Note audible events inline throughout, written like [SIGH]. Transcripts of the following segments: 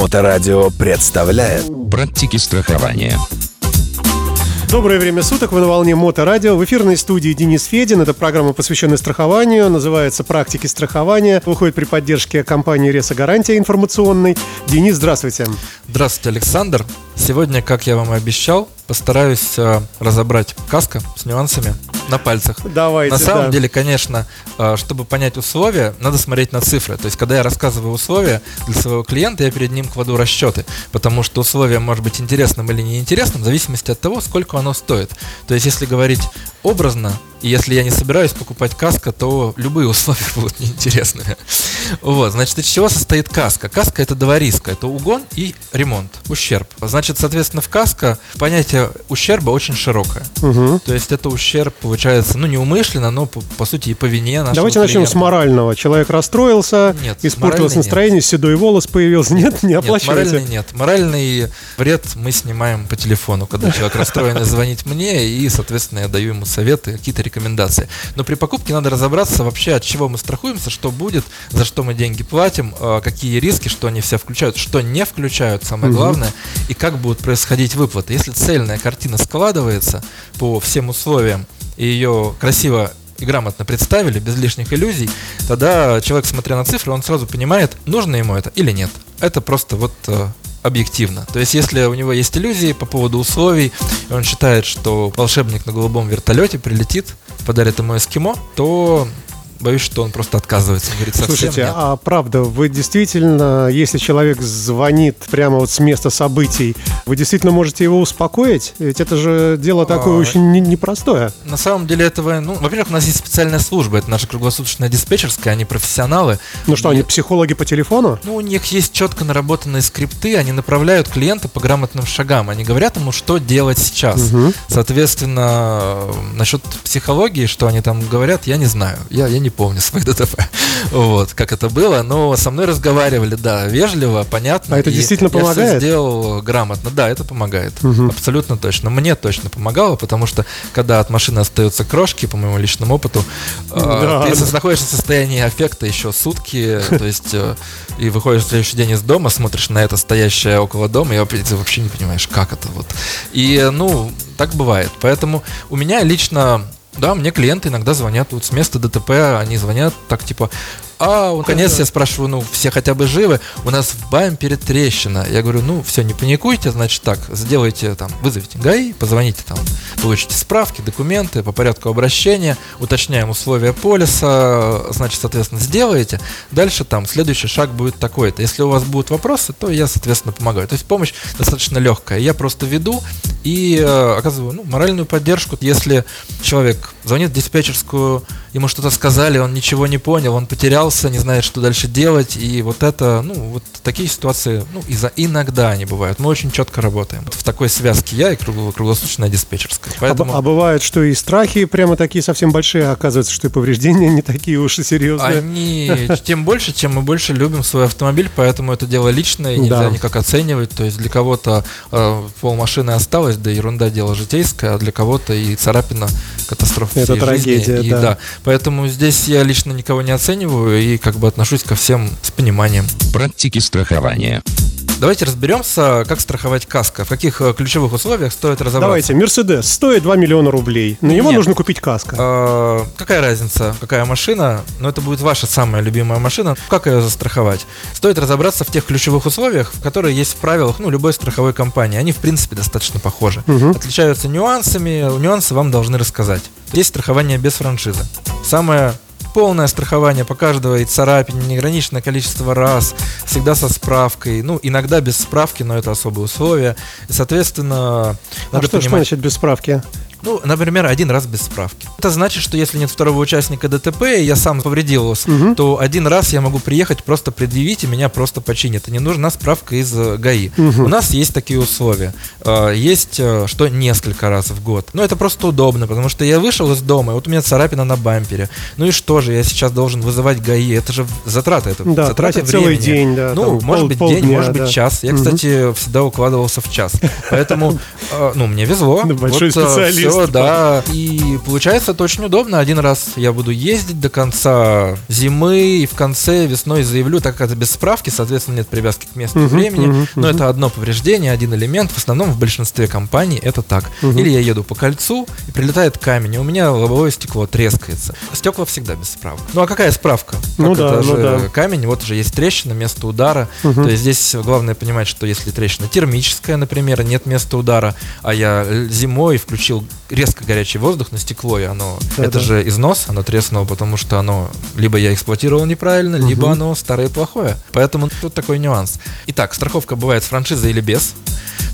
Моторадио представляет Практики страхования. Доброе время суток, вы на волне Моторадио. В эфирной студии Денис Федин. Это программа, посвященная страхованию. Называется «Практики страхования». Выходит при поддержке компании «Реса Гарантия информационной». Денис, здравствуйте. Здравствуйте, Александр. Сегодня, как я вам и обещал, постараюсь э, разобрать каска с нюансами на пальцах. Давайте, На самом да. деле, конечно, э, чтобы понять условия, надо смотреть на цифры. То есть, когда я рассказываю условия для своего клиента, я перед ним кладу расчеты, потому что условие может быть интересным или неинтересным в зависимости от того, сколько оно стоит. То есть, если говорить образно, и если я не собираюсь покупать каска, то любые условия [LAUGHS] будут неинтересными. Вот, значит, из чего состоит каска? Каска это два риска. Это угон и ремонт, ущерб. Значит, соответственно, в каска понятие ущерба очень широкое. Мгм. То есть это ущерб получается, ну, неумышленно, но по, по сути и по вине нашего Давайте начнем с клиента. морального. Человек расстроился, Нет, испортилось настроение, седой волос появился. Нет, не Нет, оплачиваете. моральный нет. Моральный вред мы снимаем по телефону, когда человек расстроенный звонит мне, и, соответственно, я даю ему советы, какие-то рекомендации. Но при покупке надо разобраться вообще, от чего мы страхуемся, что будет, за что мы деньги платим, э, какие риски, что они все включают, что не включают, самое главное, и как будут происходить выплаты. Если цельная картина складывается по всем условиям, и ее красиво и грамотно представили, без лишних иллюзий, тогда человек, смотря на цифры, он сразу понимает, нужно ему это или нет. Это просто вот э, объективно. То есть, если у него есть иллюзии по поводу условий, и он считает, что волшебник на голубом вертолете прилетит, подарит ему эскимо, то боюсь, что он просто отказывается. Говорит, совсем Слушайте, нет. а правда, вы действительно, если человек звонит прямо вот с места событий, вы действительно можете его успокоить? Ведь это же дело такое А, очень не- непростое. На самом деле этого, ну, во-первых, у нас есть специальная служба, это наша круглосуточная диспетчерская, они профессионалы. Ну что, они психологи по телефону? Ну, у них есть четко наработанные скрипты, они направляют клиента по грамотным шагам, они говорят ему, что делать сейчас. Мгм. Соответственно, насчет психологии, что они там говорят, я не знаю. Я, я не помню своих ДТП. Вот, как это было. Но со мной разговаривали, да, вежливо, понятно. А это и действительно я помогает? сделал грамотно. Да, это помогает. Мгм. Абсолютно точно. Мне точно помогало, потому что когда от машины остаются крошки, по моему личному опыту, э, Да. ты находишься в состоянии аффекта еще сутки, то есть э, и выходишь в следующий день из дома, смотришь на это стоящее около дома, и вообще- не понимаешь, как это вот. И, ну, так бывает. Поэтому у меня лично, да, мне клиенты иногда звонят вот с места ДТП, они звонят так типа, а, наконец я спрашиваю, ну, все хотя бы живы, у нас в бампере трещина. Я говорю, ну, все, не паникуйте, значит так, сделайте там, вызовите ГАИ, позвоните там, получите справки, документы по порядку обращения, уточняем условия полиса, значит, соответственно, сделаете. Дальше там следующий шаг будет такой-то. Если у вас будут вопросы, то я, соответственно, помогаю. То есть помощь достаточно легкая. Я просто веду и э, оказываю ну, моральную поддержку. Если человек звонит в диспетчерскую, ему что-то сказали, он ничего не понял, он потерялся, не знает, что дальше делать, и вот это, ну, вот такие ситуации, ну, и за иногда они бывают. Мы очень четко работаем. Вот в такой связке я и кругло- круглосуточная диспетчерская. А, Поэтому... б- а бывает, что и страхи прямо такие совсем большие, а оказывается, что и повреждения не такие уж и серьезные. Они [LAUGHS] тем больше, чем мы больше любим свой автомобиль, поэтому это дело личное, и нельзя Да. никак оценивать. То есть для кого-то э, пол машины осталось, да ерунда дело житейское, а для кого-то и царапина катастрофа Это всей жизни. трагедия, И да. Поэтому здесь я лично никого не оцениваю и как бы отношусь ко всем с пониманием. Практики страхования. Давайте разберемся, как страховать каска, в каких э, ключевых условиях стоит разобраться. Давайте, Мерседес стоит 2 миллиона рублей. На него Нет. нужно купить каска. А, какая разница, какая машина, но это будет ваша самая любимая машина. Как ее застраховать? Стоит разобраться в тех ключевых условиях, которые есть в правилах ну, любой страховой компании. Они, в принципе, достаточно похожи. Мгм. Отличаются нюансами, нюансы вам должны рассказать. Есть страхование без франшизы. Самое полное страхование по каждой царапине, неограниченное количество раз, всегда со справкой, ну, иногда без справки, но это особые условия. И, соответственно, а надо что, что понимать... значит без справки? Ну, например, один раз без справки. Это значит, что если нет второго участника ДТП, и я сам повредил его, Мгм. то один раз я могу приехать, просто предъявить, и меня просто починят. И не нужна справка из э, ГАИ. Мгм. У нас есть такие условия. Э, Есть, э, что несколько раз в год. Но это просто удобно, потому что я вышел из дома, и вот у меня царапина на бампере. Ну и что же, я сейчас должен вызывать ГАИ. Это же затраты, это Да, затраты тратить целый времени. день, да, Ну, там может пол- быть, полдня, день, может быть, да. час. Я, Мгм. кстати, всегда укладывался в час. Поэтому, ну, мне везло. [LAUGHS] Большой специалист. Еще, да. И получается это очень удобно. Один раз я буду ездить до конца зимы и в конце весной заявлю, так как это без справки, соответственно, нет привязки к месту и Мгм, времени. мгм, Но мгм. это одно повреждение, один элемент. В основном в большинстве компаний это так. Мгм. Или я еду по кольцу, и прилетает камень, и у меня лобовое стекло трескается. Стекла всегда без справок. Ну а какая справка? Как Ну да, это ну же да. камень, вот уже есть трещина, место удара. Мгм. То есть здесь главное понимать, что если трещина термическая, например, нет места удара, а я зимой включил резко горячий воздух на стекло, и оно, Да, это да. же износ, оно треснуло, потому что оно либо я эксплуатировал неправильно, либо Мгм. оно старое и плохое. Поэтому тут такой нюанс. Итак, страховка бывает с франшизой или без.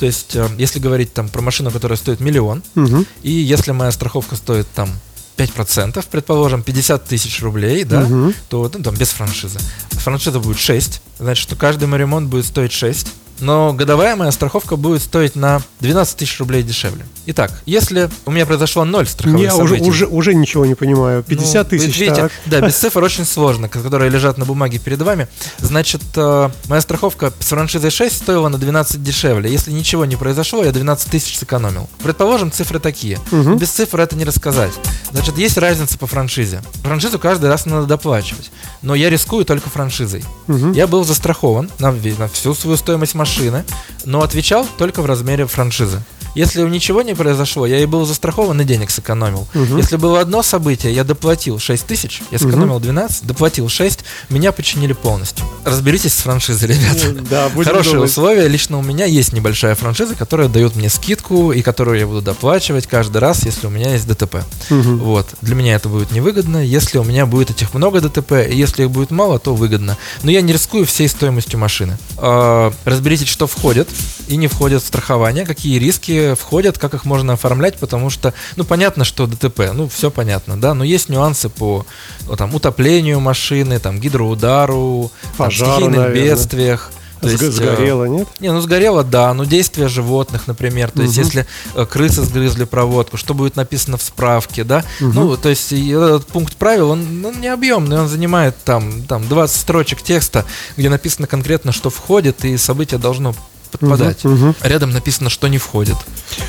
То есть, э, если говорить там про машину, которая стоит миллион, Мгм. и если моя страховка стоит там 5%, предположим, 50 тысяч рублей, да, Мгм. то ну, там без франшизы. Франшиза будет 6, значит, что каждый мой ремонт будет стоить 6. Но годовая моя страховка будет стоить на 12 тысяч рублей дешевле. Итак, если у меня произошло 0 страховых Не, уже, событий, уже, уже ничего не понимаю. 50 ну, тысяч, видите, так. Да, без [LAUGHS] цифр очень сложно, которые лежат на бумаге перед вами. Значит, э, моя страховка с франшизой 6 стоила на 12 дешевле. Если ничего не произошло, я 12 тысяч сэкономил. Предположим, цифры такие. Мгм. Без цифр это не рассказать. Значит, есть разница по франшизе. Франшизу каждый раз надо доплачивать. Но я рискую только франшизой. Мгм. Я был застрахован на, на всю свою стоимость машины, но отвечал только в размере франшизы. Если ничего не произошло, я и был застрахован и денег сэкономил. Мгм. Если было одно событие, я доплатил 6 тысяч, я сэкономил 12, доплатил 6, меня починили полностью. Разберитесь с франшизой, ребята. Да, Хорошие думать. условия. Лично у меня есть небольшая франшиза, которая дает мне скидку и которую я буду доплачивать каждый раз, если у меня есть ДТП. Мгм. Вот. Для меня это будет невыгодно. Если у меня будет этих много ДТП, и если их будет мало, то выгодно. Но я не рискую всей стоимостью машины. А, разберитесь, что входит и не входит в страхование, какие риски входят, как их можно оформлять, потому что, ну, понятно, что ДТП, ну, все понятно, да, но есть нюансы по ну, там, утоплению машины, там, гидроудару, там, Пожару, стихийным наверное. бедствиях. То есть, э, Сгорело, нет? не, ну сгорело, да, но действия животных, например, то есть Мгм. если э, крысы сгрызли проводку, что будет написано в справке, да, Мгм. ну, то есть этот пункт правил, он, он не объемный, он занимает там, там 20 строчек текста, где написано конкретно, что входит, и событие должно подпадать. Мгм, мгм. Рядом написано, что не входит.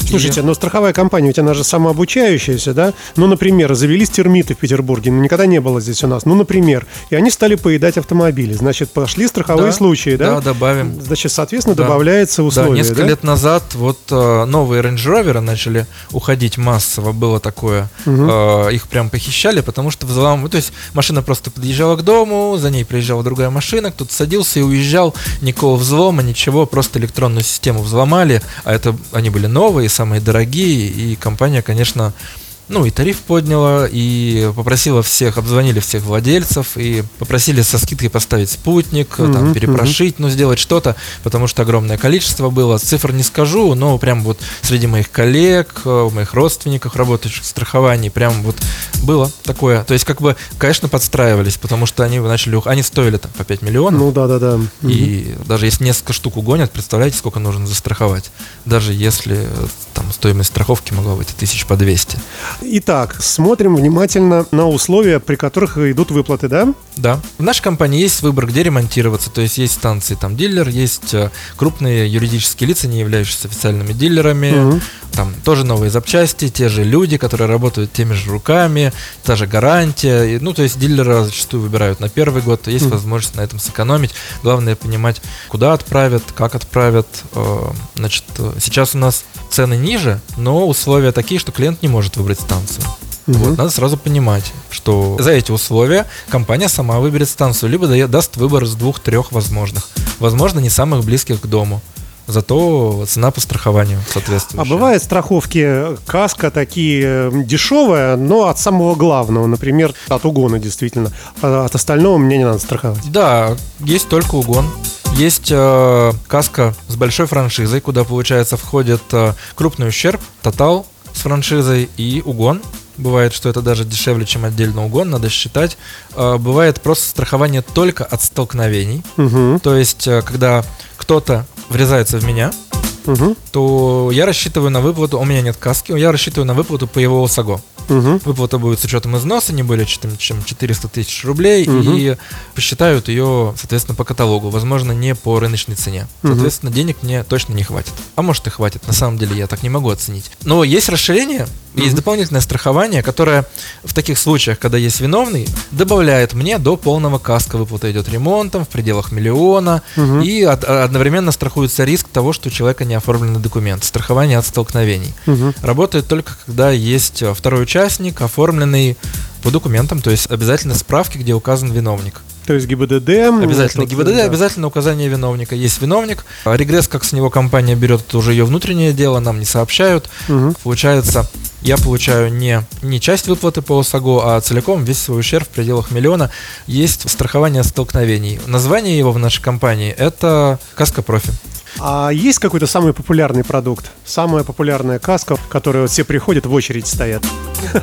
Слушайте, но страховая компания, ведь она же самообучающаяся, да? Ну, например, завелись термиты в Петербурге, ну, никогда не было здесь у нас, ну, например, и они стали поедать автомобили, значит, пошли страховые Да, случаи, да? Да, добавим. Значит, соответственно, Да. добавляется Да, условие, несколько да? лет назад вот э, новые Range Rover начали уходить массово, было такое. Э, их прям похищали, потому что взлом... То есть машина просто подъезжала к дому, за ней приезжала другая машина, кто-то садился и уезжал, никакого взлома, ничего, просто электронную систему взломали, а это они были новые, самые дорогие, и компания, конечно, ну и тариф подняла, и попросила всех, обзвонили всех владельцев, и попросили со скидкой поставить спутник, Мгм, там перепрошить, ну сделать что-то, потому что огромное количество было. Цифр не скажу, но прям вот среди моих коллег, э, моих родственников, работающих в страховании, прям вот было такое. То есть как бы, конечно, подстраивались, потому что они начали, они стоили там по 5 миллионов. Ну, да-да-да. И даже если несколько штук угонят, представляете, сколько нужно застраховать? Даже если э, там стоимость страховки могла быть тысяч по 200. Итак, смотрим внимательно на условия, при которых идут выплаты, да? Да. В нашей компании есть выбор, где ремонтироваться. То есть есть станции, там дилер, есть э, крупные юридические лица, не являющиеся официальными дилерами. Мгм. Там тоже новые запчасти, те же люди, которые работают теми же руками, та же гарантия. Ну, то есть дилера зачастую выбирают на первый год, есть Мгм. возможность на этом сэкономить. Главное понимать, куда отправят, как отправят. Э, Значит, э, сейчас у нас цены ниже, но условия такие, что клиент не может выбрать станцию. Мгм. Вот, надо сразу понимать, что за эти условия компания сама выберет станцию, либо даст выбор из двух-трех возможных. Возможно, не самых близких к дому. Зато цена по страхованию А соответствующая. бывают страховки э, каска такие э, дешевые, но от самого главного, например, от угона действительно. А от остального мне не надо страховать. Да, есть только угон. Есть э, каска с большой франшизой, куда, получается, входит э, крупный ущерб, тотал с франшизой и угон. Бывает, что это даже дешевле, чем отдельно угон, надо считать. Э, бывает просто страхование только от столкновений. Мгм, То есть, э, когда кто-то врезается в меня, мгм. то я рассчитываю на выплату, у меня нет каски, я рассчитываю на выплату по его ОСАГО. Мгм. Выплата будет с учетом износа не более чем чем 400 тысяч рублей Мгм. и посчитают ее, соответственно, по каталогу, возможно, не по рыночной цене. Соответственно, денег мне точно не хватит. А может и хватит, на самом деле я так не могу оценить. Но есть расширение, есть Мгм. дополнительное страхование, которое в таких случаях, когда есть виновный, добавляет мне до полного каска. Выплата идет ремонтом в пределах миллиона Мгм. и от- одновременно страхуется риск того, что у человека не оформлены документы. Страхование от столкновений. Мгм. Работает только когда есть э, второй участник, оформленный по документам, то есть обязательно справки, где указан виновник. То есть ГИБДД. Обязательно ГИБДД, да. обязательно указание виновника. Есть виновник. А регресс, как с него компания берет, это уже ее внутреннее дело, нам не сообщают. Мгм. Получается, я получаю не, не часть выплаты по ОСАГО, а целиком весь свой ущерб в пределах миллиона. Есть страхование столкновений. Название его в нашей компании – это «Каска Профи». А есть какой-то самый популярный продукт? Самая популярная каска, в которую вот все приходят, в очередь стоят.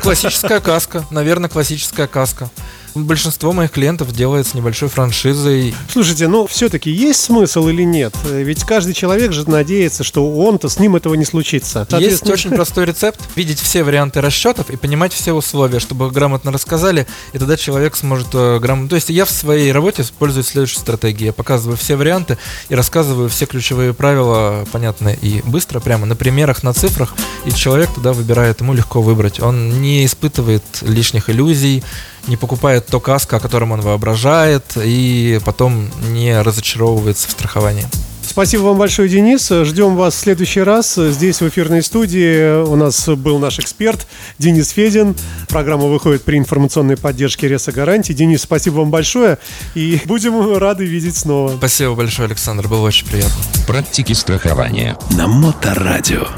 Классическая каска, наверное, классическая каска. Большинство моих клиентов делает с небольшой франшизой. Слушайте, ну все-таки есть смысл или нет? Ведь каждый человек же надеется, что он-то с ним этого не случится. Есть очень простой рецепт. Видеть все варианты расчетов и понимать все условия, чтобы грамотно рассказали, и тогда человек сможет э, грамотно... То есть я в своей работе использую следующую стратегию. Я показываю все варианты и рассказываю все ключевые правила, понятно и быстро, прямо на примерах, на цифрах, и человек тогда выбирает, ему легко выбрать. Он не испытывает лишних иллюзий, не покупает то каско, о котором он воображает, и потом не разочаровывается в страховании. Спасибо вам большое, Денис. Ждем вас в следующий раз. Здесь в эфирной студии у нас был наш эксперт Денис Федин. Программа выходит при информационной поддержке Реса Гарантии. Денис, спасибо вам большое. И [LAUGHS] будем рады видеть снова. Спасибо большое, Александр, было очень приятно. Практики страхования. На Моторадио.